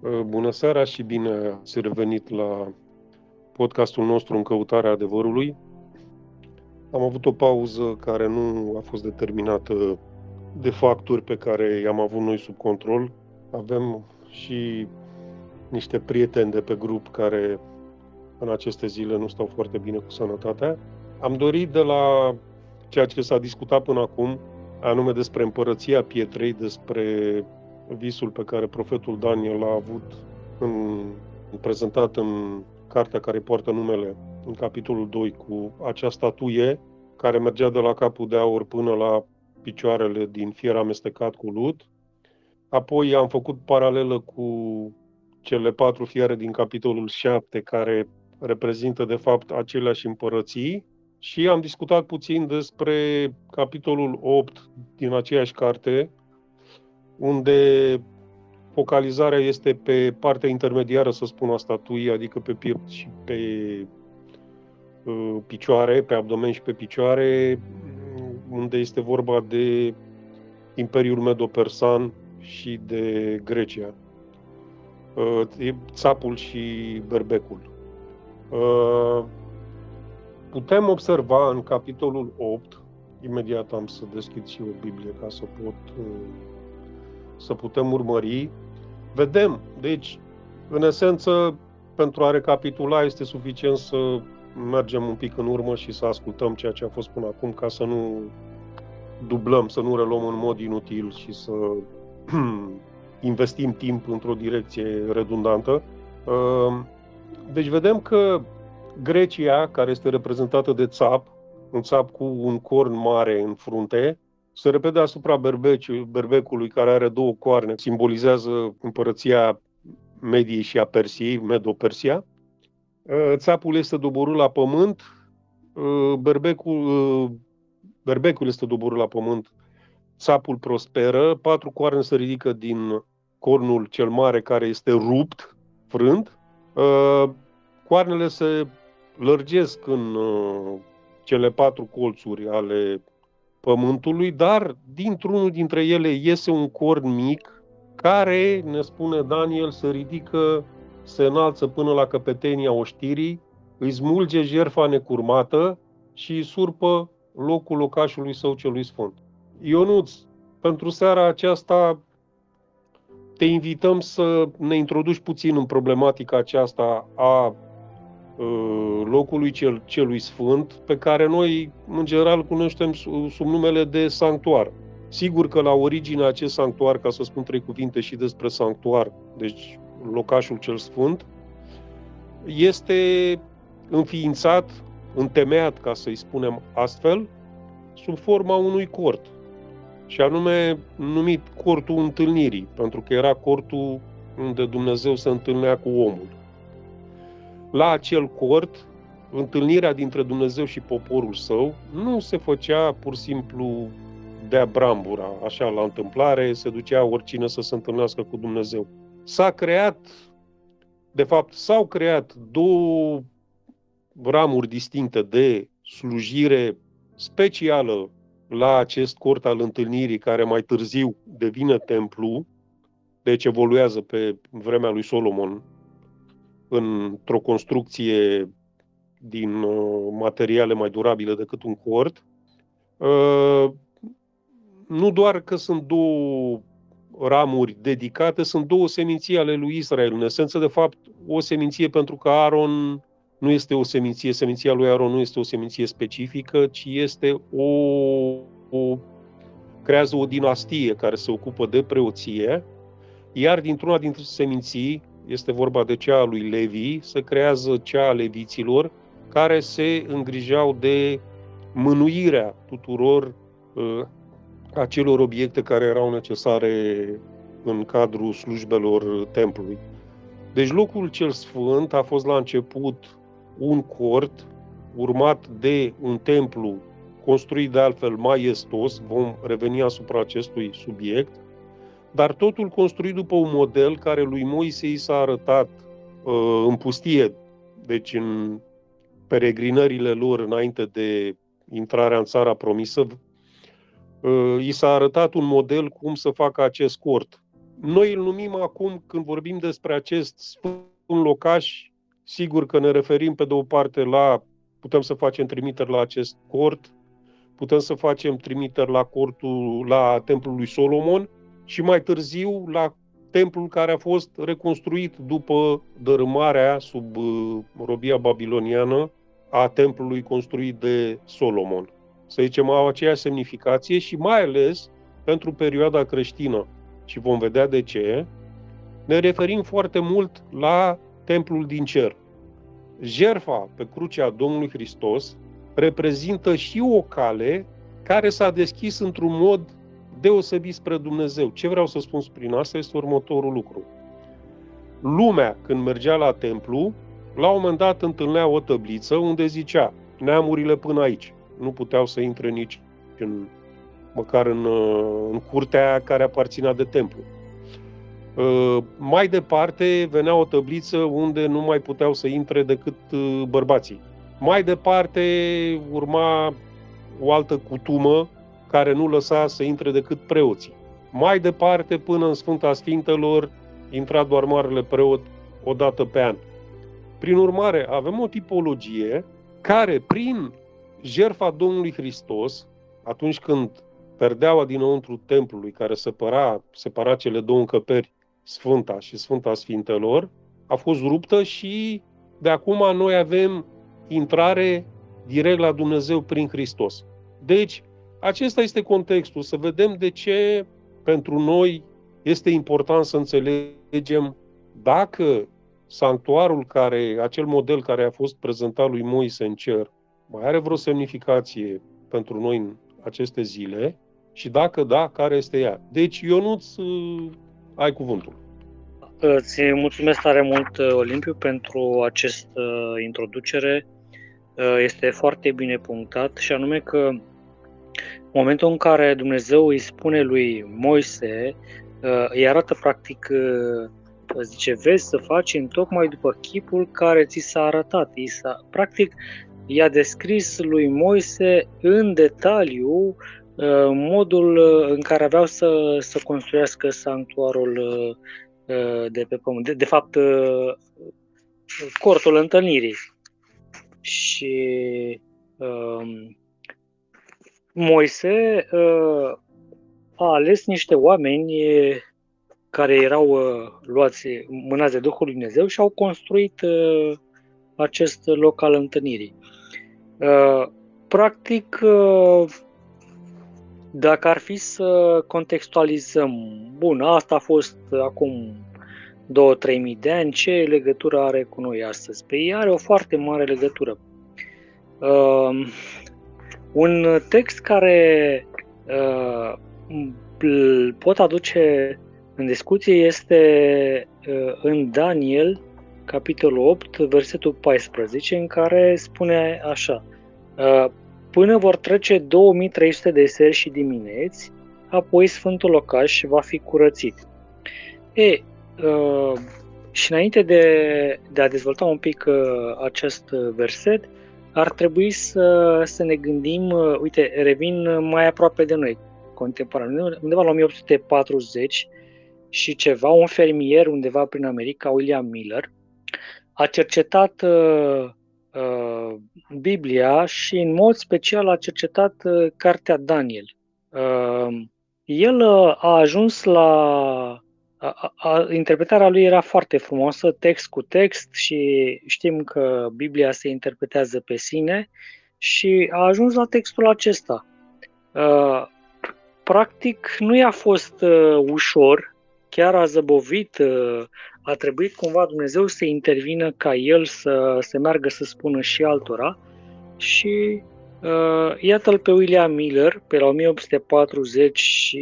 Uh, bună seara și bine ați revenit la podcastul nostru în căutarea adevărului. Am avut o pauză care nu a fost determinată de factori pe care i-am avut noi sub control. Avem și niște prieteni de pe grup care în aceste zile nu stau foarte bine cu sănătatea. Am dorit de la ceea ce s-a discutat până acum, anume despre împărăția pietrei, despre visul pe care profetul Daniel l-a avut în, prezentat în cartea care poartă numele, în capitolul 2, cu acea statuie care mergea de la capul de aur până la picioarele din fier amestecat cu lut. Apoi am făcut paralelă cu cele patru fiare din capitolul 7, care reprezintă de fapt aceleași împărății și am discutat puțin despre capitolul 8 din aceeași carte, unde focalizarea este pe partea intermediară, să spun a statuii, adică pe piept și pe uh, picioare, pe abdomen și pe picioare, unde este vorba de Imperiul Medo-Persan și de Grecia. Uh, țapul și berbecul. Uh, putem observa în capitolul 8, imediat am să deschid și o Biblie ca să pot uh, să putem urmări. Vedem, deci, în esență, pentru a recapitula, este suficient să mergem un pic în urmă și să ascultăm ceea ce a fost până acum, ca să nu dublăm, să nu reluăm în mod inutil și să investim timp într-o direcție redundantă. Ehm, deci vedem că Grecia, care este reprezentată de țap, un țap cu un corn mare în frunte, se repede asupra berbecului care are două coarne, simbolizează împărăția Mediei și a Persiei, Medo-Persia. Uh, țapul este doborât la pământ, uh, berbecul, uh, berbecul este doborât la pământ, țapul prosperă, patru coarne se ridică din cornul cel mare care este rupt, frânt, coarnele se lărgesc în cele patru colțuri ale pământului, dar dintr-unul dintre ele iese un corn mic care, ne spune Daniel, se ridică, se înalță până la căpetenia oștirii, îi smulge jerfa necurmată și îi surpă locul locașului său celui sfânt. Ionuț, pentru seara aceasta te invităm să ne introduci puțin în problematica aceasta a Uh, locului cel, celui sfânt, pe care noi, în general, cunoaștem sub numele de sanctuar. Sigur că la originea acest sanctuar, ca să spun trei cuvinte și despre sanctuar, deci locașul cel sfânt, este înființat, întemeiat, ca să-i spunem astfel, sub forma unui cort. Și anume numit cortul întâlnirii, pentru că era cortul unde Dumnezeu se întâlnea cu omul la acel cort, întâlnirea dintre Dumnezeu și poporul său nu se făcea pur și simplu de brambura, așa la întâmplare, se ducea oricine să se întâlnească cu Dumnezeu. S-a creat, de fapt, s-au creat două ramuri distincte de slujire specială la acest cort al întâlnirii, care mai târziu devine templu, deci evoluează pe vremea lui Solomon într-o construcție din uh, materiale mai durabile decât un cort. Uh, nu doar că sunt două ramuri dedicate, sunt două seminții ale lui Israel. În esență, de fapt, o seminție pentru că Aaron nu este o seminție, seminția lui Aaron nu este o seminție specifică, ci este o, o creează o dinastie care se ocupă de preoție, iar dintr-una dintre seminții, este vorba de cea a lui Levi, se creează cea a leviților, care se îngrijeau de mânuirea tuturor uh, acelor obiecte care erau necesare în cadrul slujbelor templului. Deci locul cel sfânt a fost la început un cort urmat de un templu construit de altfel maestos, vom reveni asupra acestui subiect, dar totul construit după un model care lui Moise i s-a arătat uh, în pustie, deci în peregrinările lor înainte de intrarea în țara promisă, uh, i s-a arătat un model cum să facă acest cort. Noi îl numim acum, când vorbim despre acest sfânt locaș, sigur că ne referim pe de o parte la, putem să facem trimiteri la acest cort, putem să facem trimiteri la cortul, la templul lui Solomon și mai târziu la templul care a fost reconstruit după dărâmarea sub uh, robia babiloniană a templului construit de Solomon. Să zicem, au aceeași semnificație și mai ales pentru perioada creștină. Și vom vedea de ce. Ne referim foarte mult la templul din cer. Jerfa pe crucea Domnului Hristos reprezintă și o cale care s-a deschis într-un mod deosebit spre Dumnezeu. Ce vreau să spun prin asta este următorul lucru. Lumea, când mergea la templu, la un moment dat întâlnea o tăbliță unde zicea neamurile până aici. Nu puteau să intre nici în, măcar în, în curtea care aparținea de templu. Uh, mai departe venea o tăbliță unde nu mai puteau să intre decât uh, bărbații. Mai departe urma o altă cutumă care nu lăsa să intre decât preoții. Mai departe, până în Sfânta Sfintelor, intra doar marele preot o dată pe an. Prin urmare, avem o tipologie care, prin jertfa Domnului Hristos, atunci când perdeaua dinăuntru templului, care separa, separa cele două încăperi, Sfânta și Sfânta Sfintelor, a fost ruptă și de acum noi avem intrare direct la Dumnezeu prin Hristos. Deci, acesta este contextul, să vedem de ce pentru noi este important să înțelegem dacă sanctuarul care, acel model care a fost prezentat lui Moise în cer, mai are vreo semnificație pentru noi în aceste zile și dacă da, care este ea. Deci, Ionuț, ai cuvântul. Îți mulțumesc tare mult, Olimpiu, pentru această introducere. Este foarte bine punctat și anume că momentul în care Dumnezeu îi spune lui Moise, îi arată practic, zice, vezi să faci în tocmai după chipul care ți s-a arătat. I s-a, practic, i-a descris lui Moise în detaliu modul în care aveau să, să construiască sanctuarul de pe pământ. De, de fapt, cortul întâlnirii. Și um, Moise uh, a ales niște oameni care erau uh, luați, mânați de Duhul Lui Dumnezeu și au construit uh, acest loc al întâlnirii. Uh, practic, uh, dacă ar fi să contextualizăm, bun, asta a fost acum 2-3 mii de ani, ce legătură are cu noi astăzi? Pe păi ea are o foarte mare legătură. Uh, un text care uh, pot aduce în discuție este uh, în Daniel, capitolul 8, versetul 14, în care spune așa uh, Până vor trece 2300 de seri și dimineți, apoi Sfântul Locaș va fi curățit. E, uh, și înainte de, de a dezvolta un pic uh, acest verset, ar trebui să, să ne gândim, uh, uite, revin mai aproape de noi, contemporan, undeva la 1840 și ceva, un fermier undeva prin America, William Miller, a cercetat uh, uh, Biblia și în mod special a cercetat uh, cartea Daniel. Uh, el uh, a ajuns la a, a, interpretarea lui era foarte frumoasă, text cu text și știm că Biblia se interpretează pe sine și a ajuns la textul acesta. Uh, practic nu i-a fost uh, ușor, chiar a zăbovit, uh, a trebuit cumva Dumnezeu să intervină ca el să se meargă să spună și altora și uh, iată-l pe William Miller pe la 1840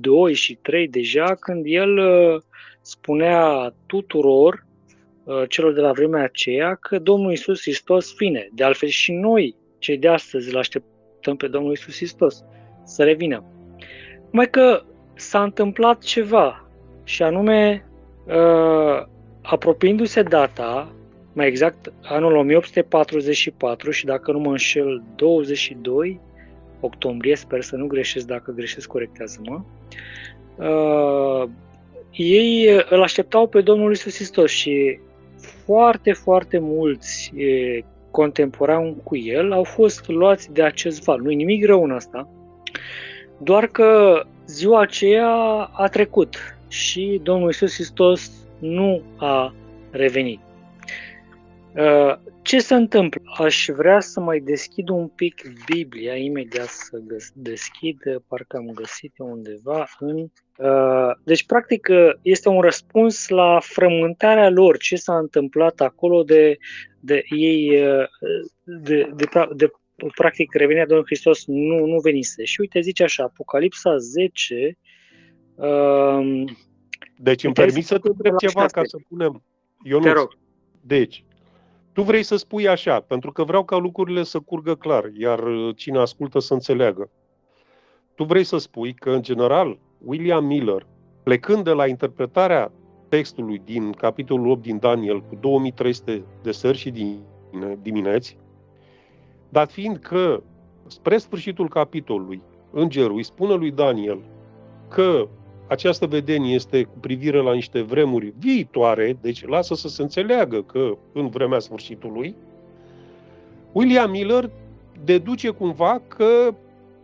2 și 3 deja, când el uh, spunea tuturor uh, celor de la vremea aceea că Domnul Isus Hristos vine. De altfel și noi, cei de astăzi, îl așteptăm pe Domnul Isus Hristos să revină. Mai că s-a întâmplat ceva și anume uh, apropiindu-se data, mai exact anul 1844 și dacă nu mă înșel 22 octombrie, sper să nu greșesc, dacă greșesc corectează-mă, uh, ei îl așteptau pe Domnul Iisus Hristos și foarte, foarte mulți contemporani cu el au fost luați de acest val. Nu-i nimic rău în asta, doar că ziua aceea a trecut și Domnul Iisus Hristos nu a revenit. Uh, ce se întâmplă? Aș vrea să mai deschid un pic Biblia, imediat să deschid, parcă am găsit undeva în... Uh, deci, practic, este un răspuns la frământarea lor, ce s-a întâmplat acolo de, de ei, uh, de, de, de, de practic, revenirea Domnului Hristos nu, nu venise. Și uite, zice așa, Apocalipsa 10... Uh, deci îmi permis să te întreb ceva ca să punem... Eu Te rog. Deci, tu vrei să spui așa, pentru că vreau ca lucrurile să curgă clar, iar uh, cine ascultă să înțeleagă. Tu vrei să spui că, în general, William Miller, plecând de la interpretarea textului din capitolul 8 din Daniel cu 2300 de sări și dimineți, dat fiind că spre sfârșitul capitolului, îngerul îi spune lui Daniel că această vedenie este cu privire la niște vremuri viitoare, deci lasă să se înțeleagă că în vremea sfârșitului, William Miller deduce cumva că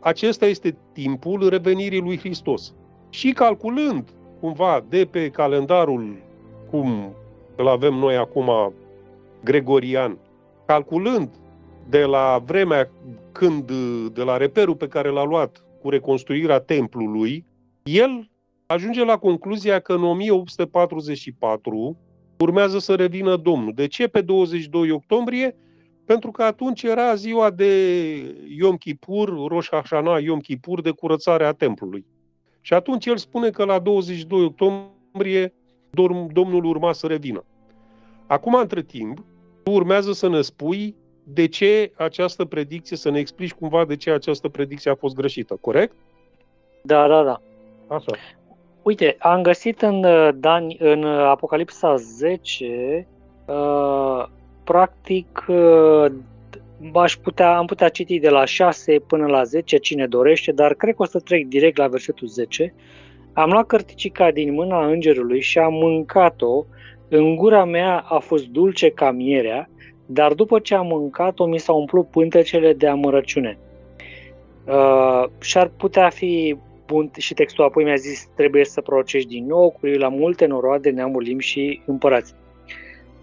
acesta este timpul revenirii lui Hristos. Și calculând cumva de pe calendarul cum îl avem noi acum gregorian, calculând de la vremea când, de la reperul pe care l-a luat cu reconstruirea templului, el ajunge la concluzia că în 1844 urmează să revină Domnul. De ce pe 22 octombrie? Pentru că atunci era ziua de Yom Kippur, Rosh Hashanah Yom Kippur, de curățare a templului. Și atunci el spune că la 22 octombrie Domnul urma să revină. Acum, între timp, tu urmează să ne spui de ce această predicție, să ne explici cumva de ce această predicție a fost greșită, corect? Da, da, da. Așa. Uite, am găsit în, uh, Dan, în uh, Apocalipsa 10, uh, practic, uh, aș putea, am putea citi de la 6 până la 10, cine dorește, dar cred că o să trec direct la versetul 10. Am luat cărticica din mâna îngerului și am mâncat-o. În gura mea a fost dulce ca mierea, dar după ce am mâncat-o, mi s-au umplut pântecele de amărăciune. Uh, și-ar putea fi bun și textul apoi mi-a zis trebuie să prorocești din nou cu la multe noroade, neamuri, limbi și împărați.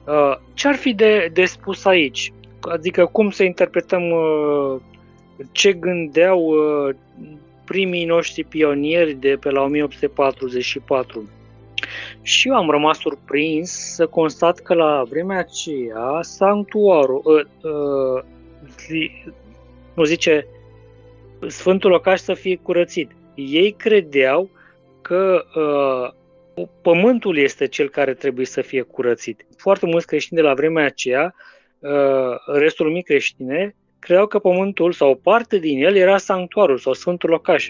Uh, ce ar fi de, de spus aici? Adică cum să interpretăm uh, ce gândeau uh, primii noștri pionieri de pe la 1844? Și eu am rămas surprins să constat că la vremea aceea sanctuarul, uh, uh, nu zice, Sfântul Locaș să fie curățit ei credeau că uh, pământul este cel care trebuie să fie curățit. Foarte mulți creștini de la vremea aceea, uh, restul lumii creștine, credeau că pământul sau o parte din el era sanctuarul sau sfântul locaș.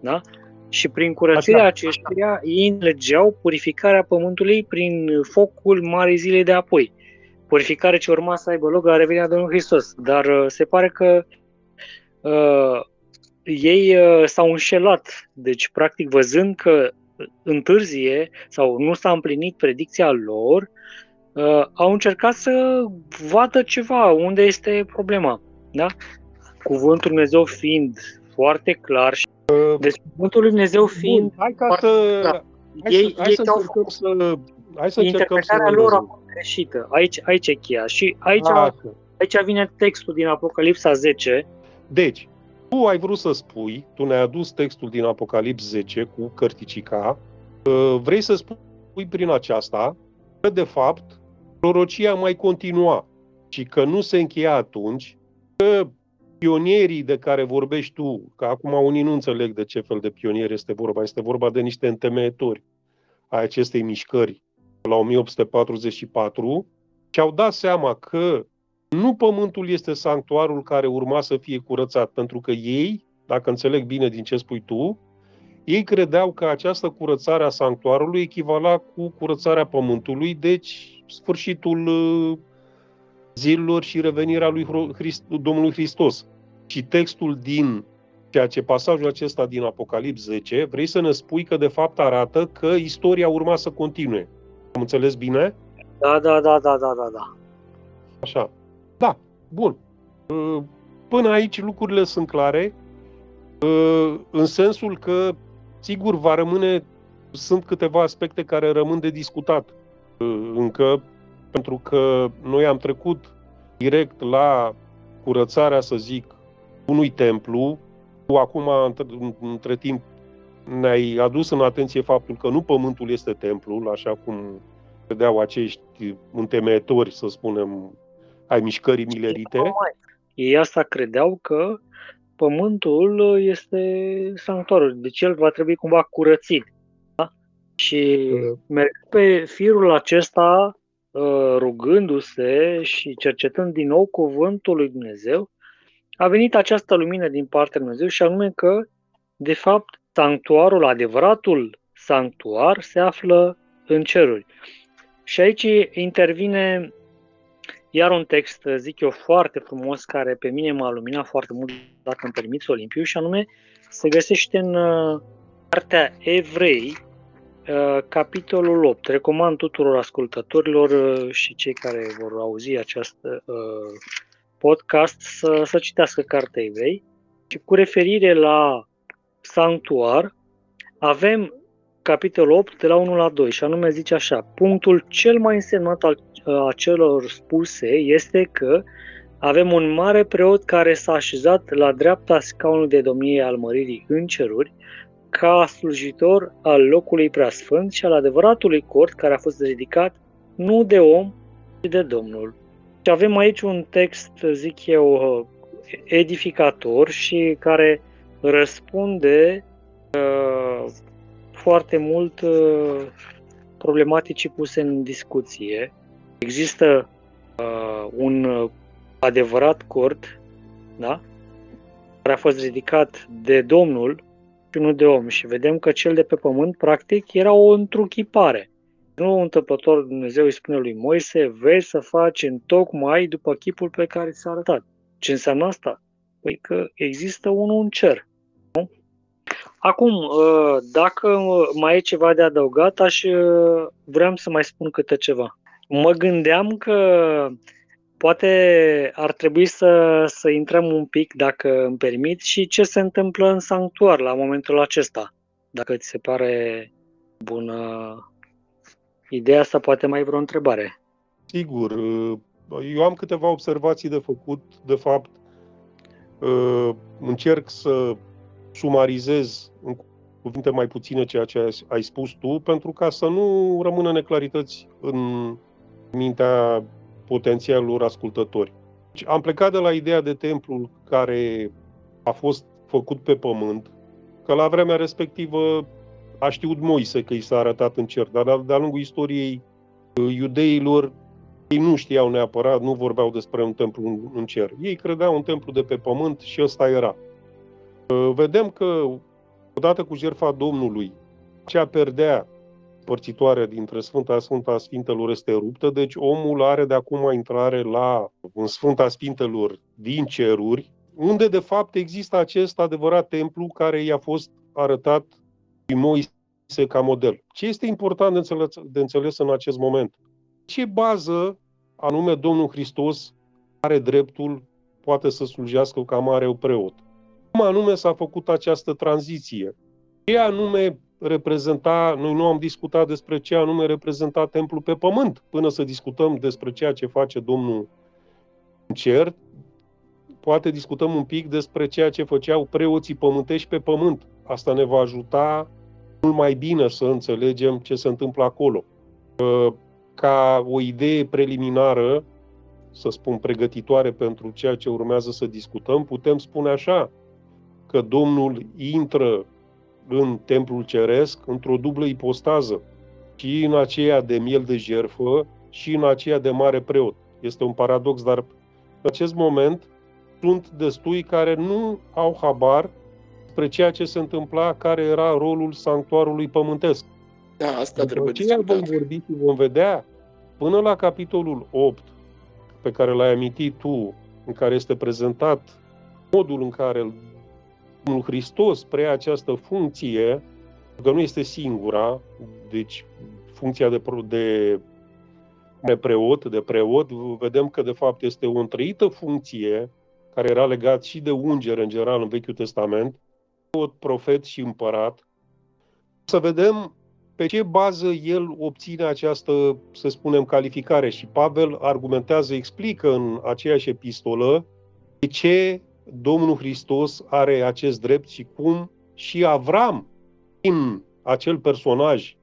Da? Și prin curățirea aceștia ei înlegeau purificarea pământului prin focul Marii Zilei de apoi. Purificare ce urma să aibă loc la revenirea Domnului Hristos. Dar uh, se pare că uh, ei uh, s-au înșelat. Deci, practic, văzând că întârzie sau nu s-a împlinit predicția lor, uh, au încercat să vadă ceva, unde este problema. Da? Cuvântul Dumnezeu fiind foarte clar și deci cuvântul lui Dumnezeu fiind Bun, hai ca să clar, hai ei, să, hai ei să încercăm să hai să interpretarea să lor a fost greșită. Aici, aici e cheia. Și aici, a, aici vine textul din Apocalipsa 10. Deci, tu ai vrut să spui, tu ne-ai adus textul din Apocalips 10 cu cărticica, vrei să spui prin aceasta că, de fapt, prorocia mai continua și că nu se încheia atunci, că pionierii de care vorbești tu, că acum unii nu înțeleg de ce fel de pionieri este vorba, este vorba de niște întemeitori a acestei mișcări la 1844, și-au dat seama că nu pământul este sanctuarul care urma să fie curățat, pentru că ei, dacă înțeleg bine din ce spui tu, ei credeau că această curățare a sanctuarului echivala cu curățarea pământului, deci sfârșitul uh, zilelor și revenirea lui Christ, Domnului Hristos. Și textul din ceea ce pasajul acesta din Apocalips 10, vrei să ne spui că de fapt arată că istoria urma să continue. Am înțeles bine? Da, da, da, da, da, da, da. Așa. Da, bun. Uh, până aici lucrurile sunt clare, uh, în sensul că, sigur, va rămâne, sunt câteva aspecte care rămân de discutat uh, încă, pentru că noi am trecut direct la curățarea, să zic, unui templu. Tu acum, între, între timp, ne-ai adus în atenție faptul că nu pământul este templul, așa cum vedeau acești întemeitori, să spunem, ai mișcării milerite. Ei asta credeau că pământul este sanctuarul, deci el va trebui cumva curățit. Da? Și merg pe firul acesta, ă, rugându-se și cercetând din nou cuvântul lui Dumnezeu, a venit această lumină din partea lui Dumnezeu și anume că, de fapt, sanctuarul, adevăratul sanctuar, se află în ceruri. Și aici intervine iar un text, zic eu, foarte frumos, care pe mine m-a luminat foarte mult, dacă îmi permiți, Olimpiu, și anume se găsește în uh, cartea Evrei, uh, capitolul 8. Recomand tuturor ascultătorilor uh, și cei care vor auzi acest podcast să, să citească cartea Evrei. Și cu referire la sanctuar, avem capitolul 8 de la 1 la 2 și anume zice așa, punctul cel mai însemnat al acelor spuse este că avem un mare preot care s-a așezat la dreapta scaunului de domnie al măririi în ceruri, ca slujitor al locului preasfânt și al adevăratului cort care a fost ridicat nu de om, ci de Domnul. Și avem aici un text, zic eu, edificator și care răspunde uh, foarte mult uh, problematicii puse în discuție Există uh, un uh, adevărat cort, da? care a fost ridicat de Domnul și nu de om. Și vedem că cel de pe pământ, practic, era o întruchipare. Nu întâmplător Dumnezeu îi spune lui Moise, vei să faci în tocmai după chipul pe care ți-a arătat. Ce înseamnă asta? Păi că există unul în cer. Nu? Acum, uh, dacă mai e ceva de adăugat, aș uh, vreau să mai spun câte ceva mă gândeam că poate ar trebui să, să intrăm un pic, dacă îmi permit, și ce se întâmplă în sanctuar la momentul acesta. Dacă ți se pare bună ideea asta, poate mai vreo întrebare. Sigur. Eu am câteva observații de făcut. De fapt, încerc să sumarizez în cuvinte mai puține ceea ce ai spus tu, pentru ca să nu rămână neclarități în mintea potențialilor ascultători. Am plecat de la ideea de templul care a fost făcut pe pământ, că la vremea respectivă a știut Moise că i s-a arătat în cer, dar de-a lungul istoriei uh, iudeilor ei nu știau neapărat, nu vorbeau despre un templu în cer. Ei credeau un templu de pe pământ și ăsta era. Uh, vedem că odată cu jertfa Domnului, cea perdea despărțitoare dintre Sfânta Sfânta Sfintelor este ruptă, deci omul are de acum intrare la în Sfânta Sfintelor din ceruri, unde de fapt există acest adevărat templu care i-a fost arătat lui Moise ca model. Ce este important de înțeles, de înțeles în acest moment? Ce bază anume Domnul Hristos are dreptul, poate să slujească ca mare preot? Cum anume s-a făcut această tranziție? Ce anume reprezenta, noi nu am discutat despre ce anume reprezenta templul pe pământ, până să discutăm despre ceea ce face Domnul în cer, poate discutăm un pic despre ceea ce făceau preoții pământești pe pământ. Asta ne va ajuta mult mai bine să înțelegem ce se întâmplă acolo. Ca o idee preliminară, să spun pregătitoare pentru ceea ce urmează să discutăm, putem spune așa, că Domnul intră în templul ceresc într-o dublă ipostază, și în aceea de miel de jerfă și în aceea de mare preot. Este un paradox, dar în acest moment sunt destui care nu au habar spre ceea ce se întâmpla, care era rolul sanctuarului pământesc. Da, asta După trebuie aceea vom vorbi și vom vedea până la capitolul 8, pe care l-ai amintit tu, în care este prezentat modul în care Domnul Hristos preia această funcție, că nu este singura, deci funcția de, de, de preot, de preot, vedem că de fapt este o întreită funcție care era legat și de unger în general în Vechiul Testament, preot, profet și împărat. Să vedem pe ce bază el obține această, să spunem, calificare. Și Pavel argumentează, explică în aceeași epistolă de ce Domnul Hristos are acest drept și cum și Avram, în acel personaj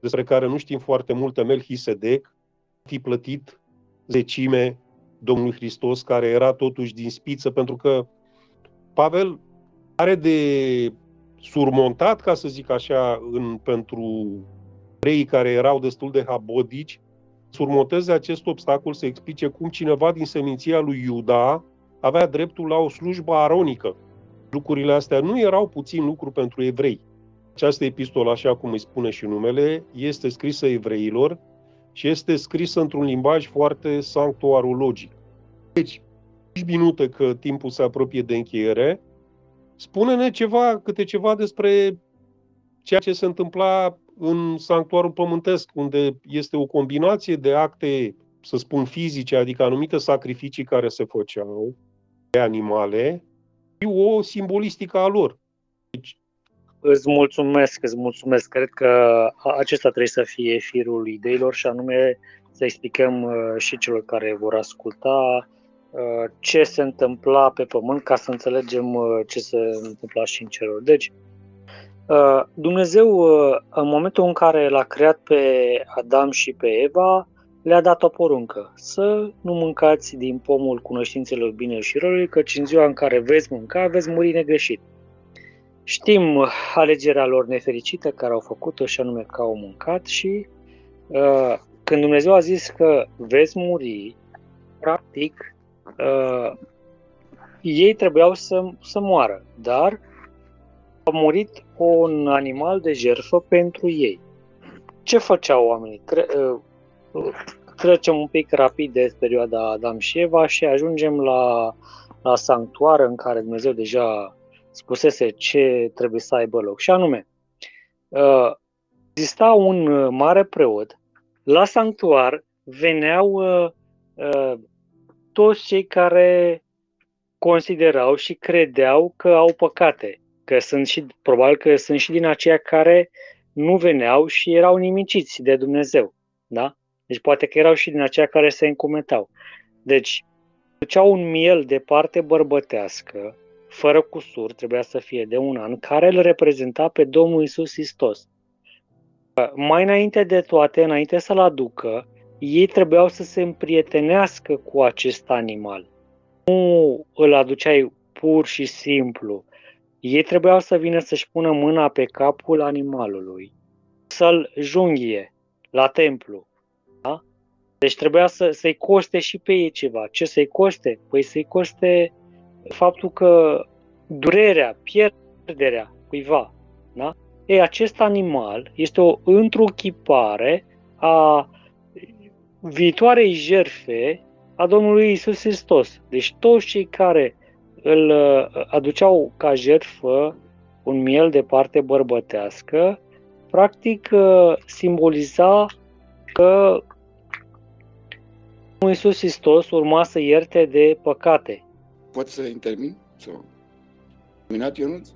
despre care nu știm foarte multe, Melchisedec, fi plătit zecime Domnului Hristos, care era totuși din spiță, pentru că Pavel are de surmontat, ca să zic așa, în, pentru trei care erau destul de habodici, surmonteze acest obstacol să explice cum cineva din seminția lui Iuda avea dreptul la o slujbă aronică. Lucrurile astea nu erau puțin lucru pentru evrei. Această epistolă, așa cum îi spune și numele, este scrisă evreilor și este scrisă într-un limbaj foarte sanctuarologic. Deci, 5 minute că timpul se apropie de încheiere, spune-ne ceva, câte ceva despre ceea ce se întâmpla în sanctuarul pământesc, unde este o combinație de acte, să spun, fizice, adică anumite sacrificii care se făceau de animale, și o simbolistică a lor. Deci, Îți mulțumesc, îți mulțumesc. Cred că acesta trebuie să fie firul ideilor și anume să explicăm uh, și celor care vor asculta uh, ce se întâmpla pe pământ ca să înțelegem uh, ce se întâmpla și în ceruri. Deci, Dumnezeu, în momentul în care l-a creat pe Adam și pe Eva, le-a dat o poruncă, să nu mâncați din pomul cunoștințelor bine și răului, căci în ziua în care veți mânca, veți muri negreșit. Știm alegerea lor nefericită care au făcut-o și anume că au mâncat și uh, când Dumnezeu a zis că veți muri, practic, uh, ei trebuiau să, să moară, dar a murit un animal de jertfă pentru ei. Ce făceau oamenii? Tre- uh, trecem un pic rapid de perioada Adam și Eva și ajungem la, la sanctuar în care Dumnezeu deja spusese ce trebuie să aibă loc. Și anume, uh, exista un uh, mare preot, la sanctuar veneau uh, toți cei care considerau și credeau că au păcate, că sunt și, probabil că sunt și din aceia care nu veneau și erau nimiciți de Dumnezeu. Da? Deci poate că erau și din aceia care se încumetau. Deci, duceau un miel de parte bărbătească, fără cusur, trebuia să fie de un an, care îl reprezenta pe Domnul Isus Hristos. Mai înainte de toate, înainte să-l aducă, ei trebuiau să se împrietenească cu acest animal. Nu îl aduceai pur și simplu. Ei trebuiau să vină să-și pună mâna pe capul animalului, să-l junghie la templu. Da? Deci trebuia să, să-i coste și pe ei ceva. Ce să-i coste? Păi să-i coste faptul că durerea, pierderea cuiva, da? Ei, acest animal este o întruchipare a viitoarei jerfe a Domnului Isus Hristos. Deci toți cei care îl uh, aduceau ca jertfă un miel de parte bărbătească, practic uh, simboliza că Domnul Iisus Hristos urma să ierte de păcate. Pot să intermin? Sau... Terminat, Ionuț?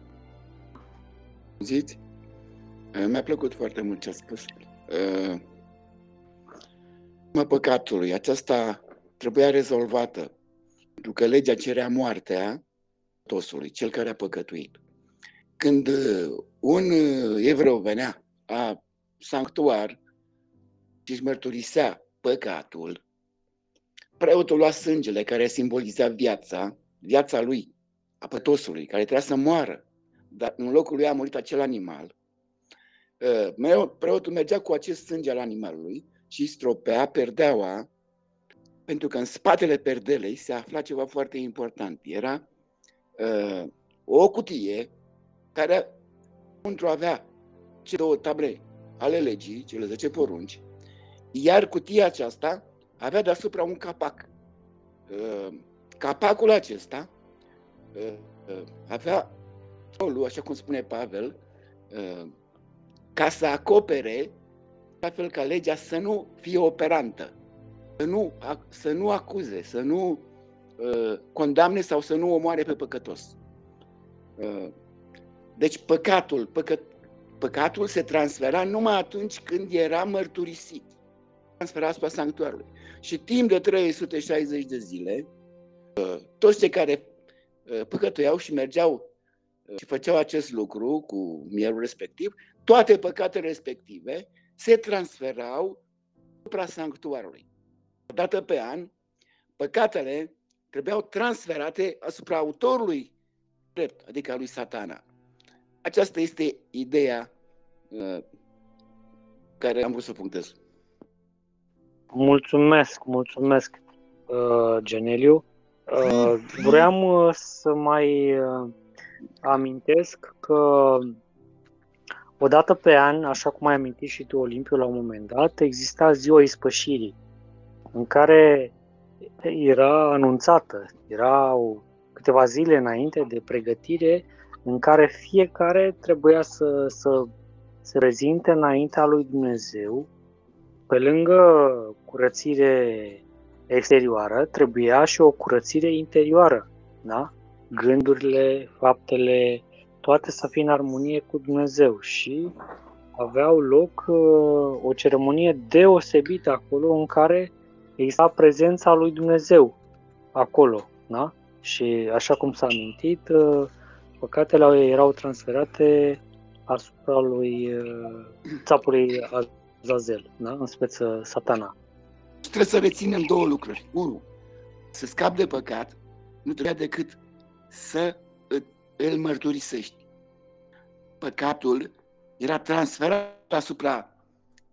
Ziți? Mi-a plăcut foarte mult ce a spus. Mă, păcatului, aceasta trebuia rezolvată, pentru că legea cerea moartea tosului, cel care a păcătuit. Când un evreu venea a sanctuar și își mărturisea păcatul, preotul lua sângele care simboliza viața, viața lui, a pătosului, care trebuia să moară, dar în locul lui a murit acel animal. Ă, preotul mergea cu acest sânge al animalului și stropea perdeaua, pentru că în spatele perdelei se afla ceva foarte important. Era uh, o cutie care într-o avea cele două table ale legii, cele 10 porunci, iar cutia aceasta avea deasupra un capac. Uh, capacul acesta uh, uh, avea rolul, așa cum spune Pavel, uh, ca să acopere, la fel ca legea să nu fie operantă, să nu, să nu acuze, să nu uh, condamne sau să nu omoare pe păcătos. Uh, deci păcatul, păcă, păcatul se transfera numai atunci când era mărturisit. Transfera asupra sanctuarului. Și timp de 360 de zile, toți cei care păcătuiau și mergeau și făceau acest lucru cu mielul respectiv, toate păcatele respective se transferau asupra sanctuarului. O dată pe an, păcatele trebuiau transferate asupra autorului drept, adică a lui satana. Aceasta este ideea uh, care am vrut să punctez. Mulțumesc, mulțumesc, uh, Geneliu. Uh, vreau uh, să mai uh, amintesc că o dată pe an, așa cum ai amintit și tu, Olimpiu, la un moment dat, exista ziua ispășirii, în care era anunțată, erau câteva zile înainte de pregătire, în care fiecare trebuia să, să se prezinte înaintea lui Dumnezeu, pe lângă curățire exterioară, trebuia și o curățire interioară, da? Gândurile, faptele, toate să fie în armonie cu Dumnezeu și aveau loc uh, o ceremonie deosebită acolo în care exista prezența lui Dumnezeu acolo, da? Și așa cum s-a amintit, uh, păcatele erau transferate asupra lui uh, țapului Azazel, da? în speță satana. Trebuie să reținem două lucruri. Unu, să scapi de păcat nu trebuia decât să îl mărturisești. Păcatul era transferat asupra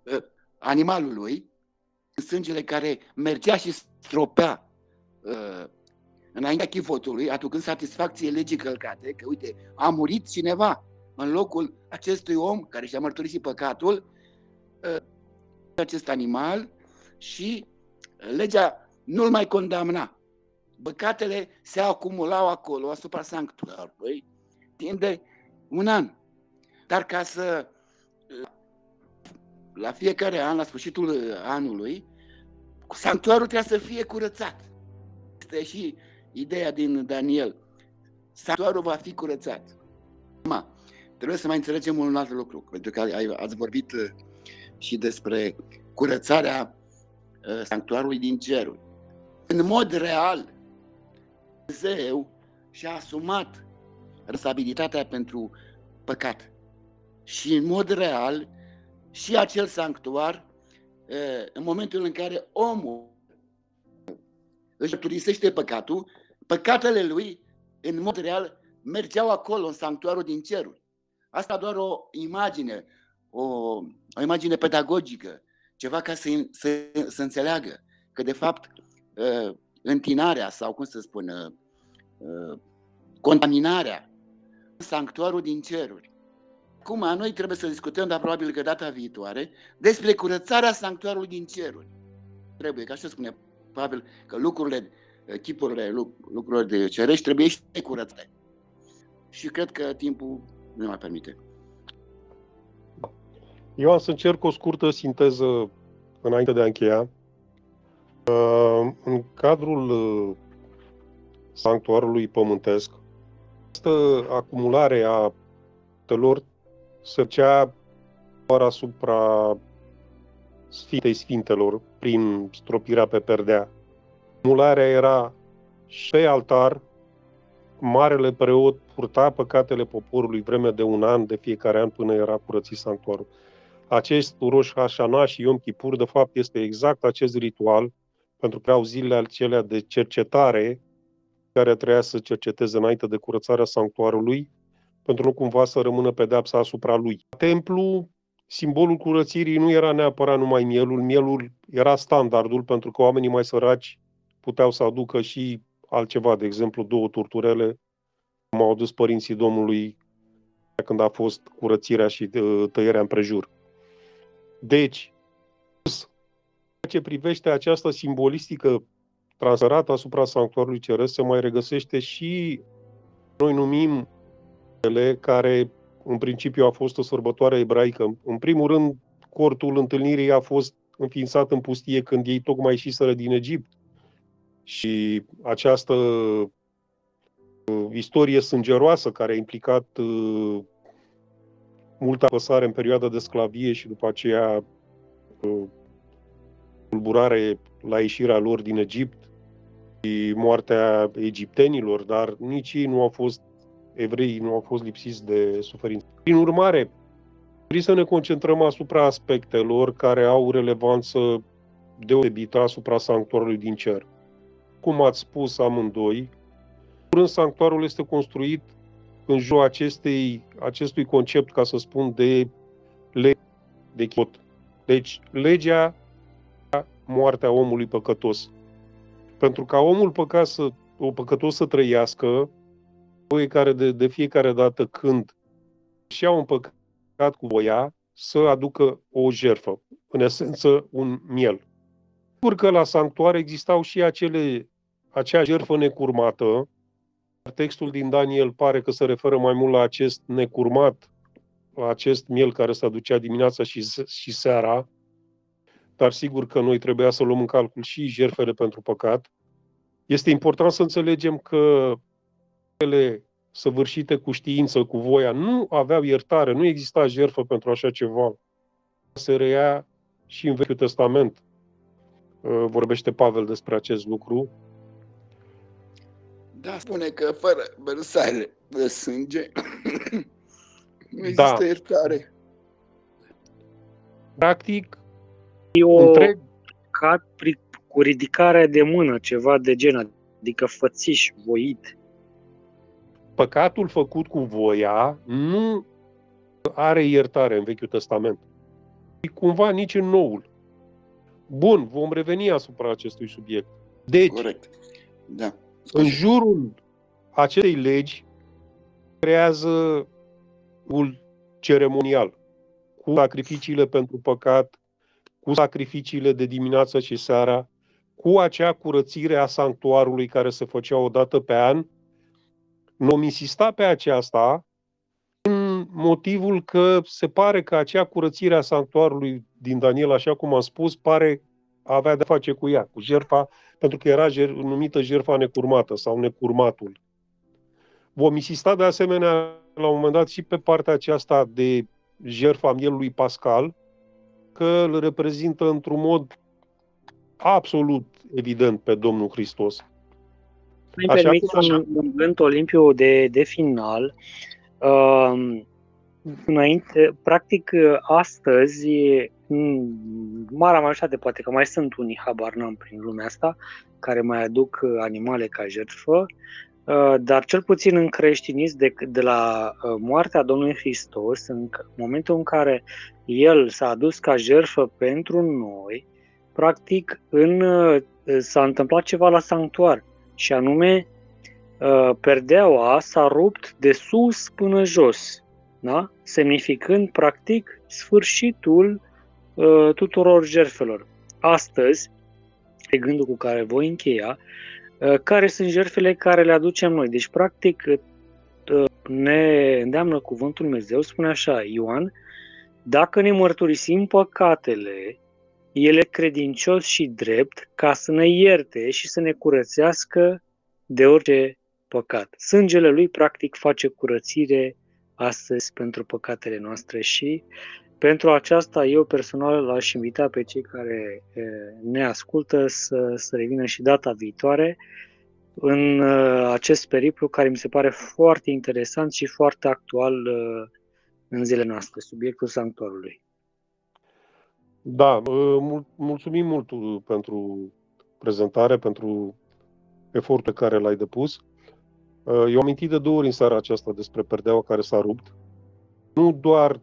uh, animalului, în sângele care mergea și stropea uh, înaintea chivotului, aducând satisfacție legii călcate, că uite, a murit cineva în locul acestui om care și-a mărturisit păcatul, uh, acest animal și legea nu-l mai condamna. Băcatele se acumulau acolo asupra sanctuarului timp de un an. Dar ca să la fiecare an, la sfârșitul anului, sanctuarul trebuie să fie curățat. Este și ideea din Daniel. Sanctuarul va fi curățat. Acum, trebuie să mai înțelegem un alt lucru, pentru că ați vorbit uh, și despre curățarea uh, sanctuarului din ceruri. În mod real, Dumnezeu și-a asumat responsabilitatea pentru păcat. Și în mod real, și acel sanctuar, în momentul în care omul își mărturisește păcatul, păcatele lui, în mod real, mergeau acolo, în sanctuarul din ceruri. Asta doar o imagine, o, o imagine pedagogică, ceva ca să, să, să înțeleagă că, de fapt, întinarea sau, cum să spun, contaminarea, sanctuarul din ceruri, Acum, noi trebuie să discutăm, dar probabil că data viitoare, despre curățarea sanctuarului din ceruri. Trebuie, ca așa spune Pavel, că lucrurile, chipurile, lucrurile de cerești trebuie și curățate. Și cred că timpul nu mai permite. Eu am să încerc o scurtă sinteză înainte de a încheia. Uh, în cadrul uh, sanctuarului pământesc, această acumulare a telor săcea doar asupra Sfintei Sfintelor prin stropirea pe perdea. Mularea era și pe altar, marele preot purta păcatele poporului vreme de un an de fiecare an până era curățit sanctuarul. Acest Roș Hașana și Yom Kippur, de fapt, este exact acest ritual, pentru că au zilele acelea de cercetare care trebuia să cerceteze înainte de curățarea sanctuarului, pentru nu cumva să rămână pedepsa asupra lui. Templu, simbolul curățirii nu era neapărat numai mielul, mielul era standardul pentru că oamenii mai săraci puteau să aducă și altceva, de exemplu două turturele, cum au adus părinții Domnului când a fost curățirea și uh, tăierea împrejur. Deci, ce privește această simbolistică transferată asupra sanctuarului ceresc, se mai regăsește și noi numim care în principiu a fost o sărbătoare ebraică. În primul rând, cortul întâlnirii a fost înființat în pustie când ei tocmai ieșiseră din Egipt. Și această uh, istorie sângeroasă care a implicat uh, multă apăsare în perioada de sclavie și după aceea uh, tulburare la ieșirea lor din Egipt și moartea egiptenilor, dar nici ei nu au fost evrei, nu au fost lipsiți de suferință. Prin urmare, Vrem să ne concentrăm asupra aspectelor care au relevanță deosebită asupra sanctuarului din cer. Cum ați spus amândoi, în sanctuarul este construit în jurul acestei, acestui concept, ca să spun, de lege, de chot. Deci, legea moartea omului păcătos. Pentru ca omul păcat să, o păcătos să trăiască, voi care de, de fiecare dată când și au un păcat cu voia să aducă o jerfă, în esență un miel. Sigur că la sanctuar existau și acele, acea jerfă necurmată. Textul din Daniel pare că se referă mai mult la acest necurmat, la acest miel care se aducea dimineața și, și seara, dar sigur că noi trebuia să luăm în calcul și jerfele pentru păcat. Este important să înțelegem că ele săvârșite cu știință, cu voia, nu aveau iertare, nu exista jertfă pentru așa ceva. Se reia și în Vechiul Testament. Uh, vorbește Pavel despre acest lucru. Da, spune că fără vărsare de sânge nu există da. iertare. Practic, e o întreg... ca cu ridicarea de mână, ceva de gen, adică fățiș, voit păcatul făcut cu voia nu are iertare în Vechiul Testament. Și cumva nici în Noul. Bun, vom reveni asupra acestui subiect. Deci, Corect. Da. În jurul acestei legi creează un ceremonial cu sacrificiile pentru păcat, cu sacrificiile de dimineață și seara, cu acea curățire a sanctuarului care se făcea o dată pe an. Vom insista pe aceasta în motivul că se pare că acea curățire a sanctuarului din Daniel, așa cum am spus, pare avea de face cu ea, cu jertfa, pentru că era jer- numită jertfa necurmată sau necurmatul. Vom insista de asemenea la un moment dat și pe partea aceasta de jertfa mielului pascal, că îl reprezintă într-un mod absolut evident pe Domnul Hristos. Îmi permiți un, un gând olimpiu de, de final. Uh, înainte, practic, astăzi, marea majoritate, poate că mai sunt unii, habar n-am prin lumea asta, care mai aduc animale ca jertfă, uh, dar cel puțin în creștinism, de, de la uh, moartea Domnului Hristos, în momentul în care El s-a adus ca jertfă pentru noi, practic în, uh, s-a întâmplat ceva la sanctuar și anume uh, perdeaua s-a rupt de sus până jos, da? semnificând practic sfârșitul uh, tuturor jertfelor. Astăzi, e gândul cu care voi încheia, uh, care sunt jertfele care le aducem noi. Deci, practic, ne îndeamnă cuvântul Dumnezeu, spune așa, Ioan, dacă ne mărturisim păcatele, el e credincios și drept ca să ne ierte și să ne curățească de orice păcat. Sângele lui practic face curățire astăzi pentru păcatele noastre și pentru aceasta eu personal l-aș invita pe cei care ne ascultă să, să revină și data viitoare în acest periplu care mi se pare foarte interesant și foarte actual în zilele noastre, subiectul sanctuarului. Da, mulțumim mult uh, pentru prezentare, pentru efortul pe care l-ai depus. Uh, eu am amintit de două ori în seara aceasta despre perdeaua care s-a rupt. Nu doar,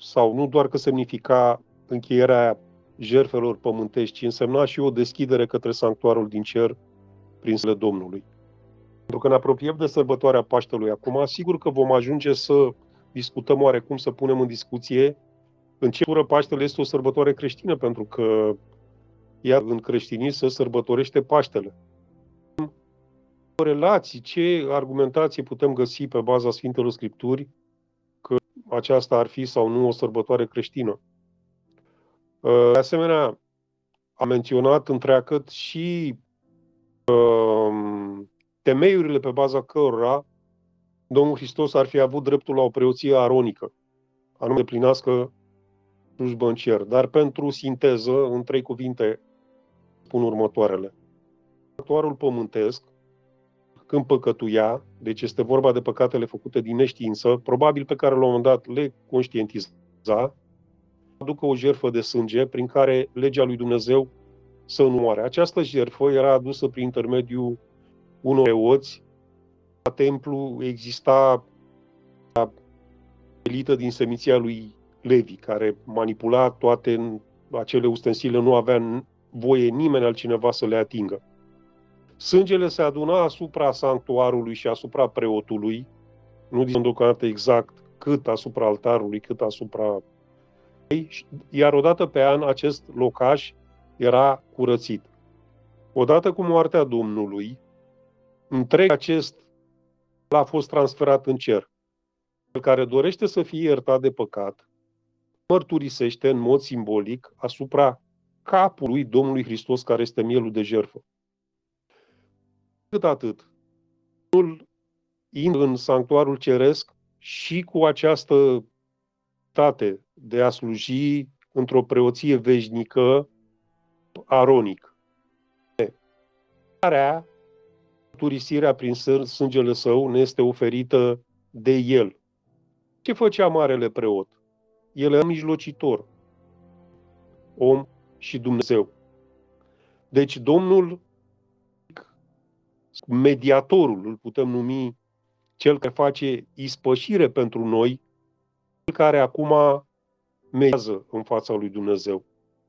sau nu doar că semnifica încheierea jerfelor pământești, ci însemna și o deschidere către sanctuarul din cer prin zile Domnului. Pentru că ne apropiem de sărbătoarea Paștelui acum, sigur că vom ajunge să discutăm oarecum, să punem în discuție în ce ură Paștele este o sărbătoare creștină, pentru că ea în creștinism se sărbătorește Paștele. relații, ce argumentație putem găsi pe baza Sfintelor Scripturi că aceasta ar fi sau nu o sărbătoare creștină. De asemenea, a menționat întreagăt și uh, temeiurile pe baza cărora Domnul Hristos ar fi avut dreptul la o preoție aronică, anume plinească slujbă în cer. Dar pentru sinteză, în trei cuvinte, spun următoarele. Actuarul pământesc, când păcătuia, deci este vorba de păcatele făcute din neștiință, probabil pe care la un moment dat le conștientiza, aducă o jertfă de sânge prin care legea lui Dumnezeu să nu moare. Această jertfă era adusă prin intermediul unor preoți. La templu exista elită din seminția lui Levi, care manipula toate acele ustensile, nu avea voie nimeni altcineva să le atingă. Sângele se aduna asupra sanctuarului și asupra preotului, nu din deocamdată exact cât asupra altarului, cât asupra ei, iar odată pe an acest locaș era curățit. Odată cu moartea Domnului, întreg acest a fost transferat în cer. Cel care dorește să fie iertat de păcat, mărturisește în mod simbolic asupra capului Domnului Hristos, care este mielul de jertfă. Cât atât, Domnul intră în sanctuarul ceresc și cu această tate de a sluji într-o preoție veșnică aronic. Care turisirea prin sângele său ne este oferită de el. Ce făcea marele preot? El era mijlocitor, om și Dumnezeu. Deci Domnul, mediatorul, îl putem numi cel care face ispășire pentru noi, cel care acum mediază în fața lui Dumnezeu.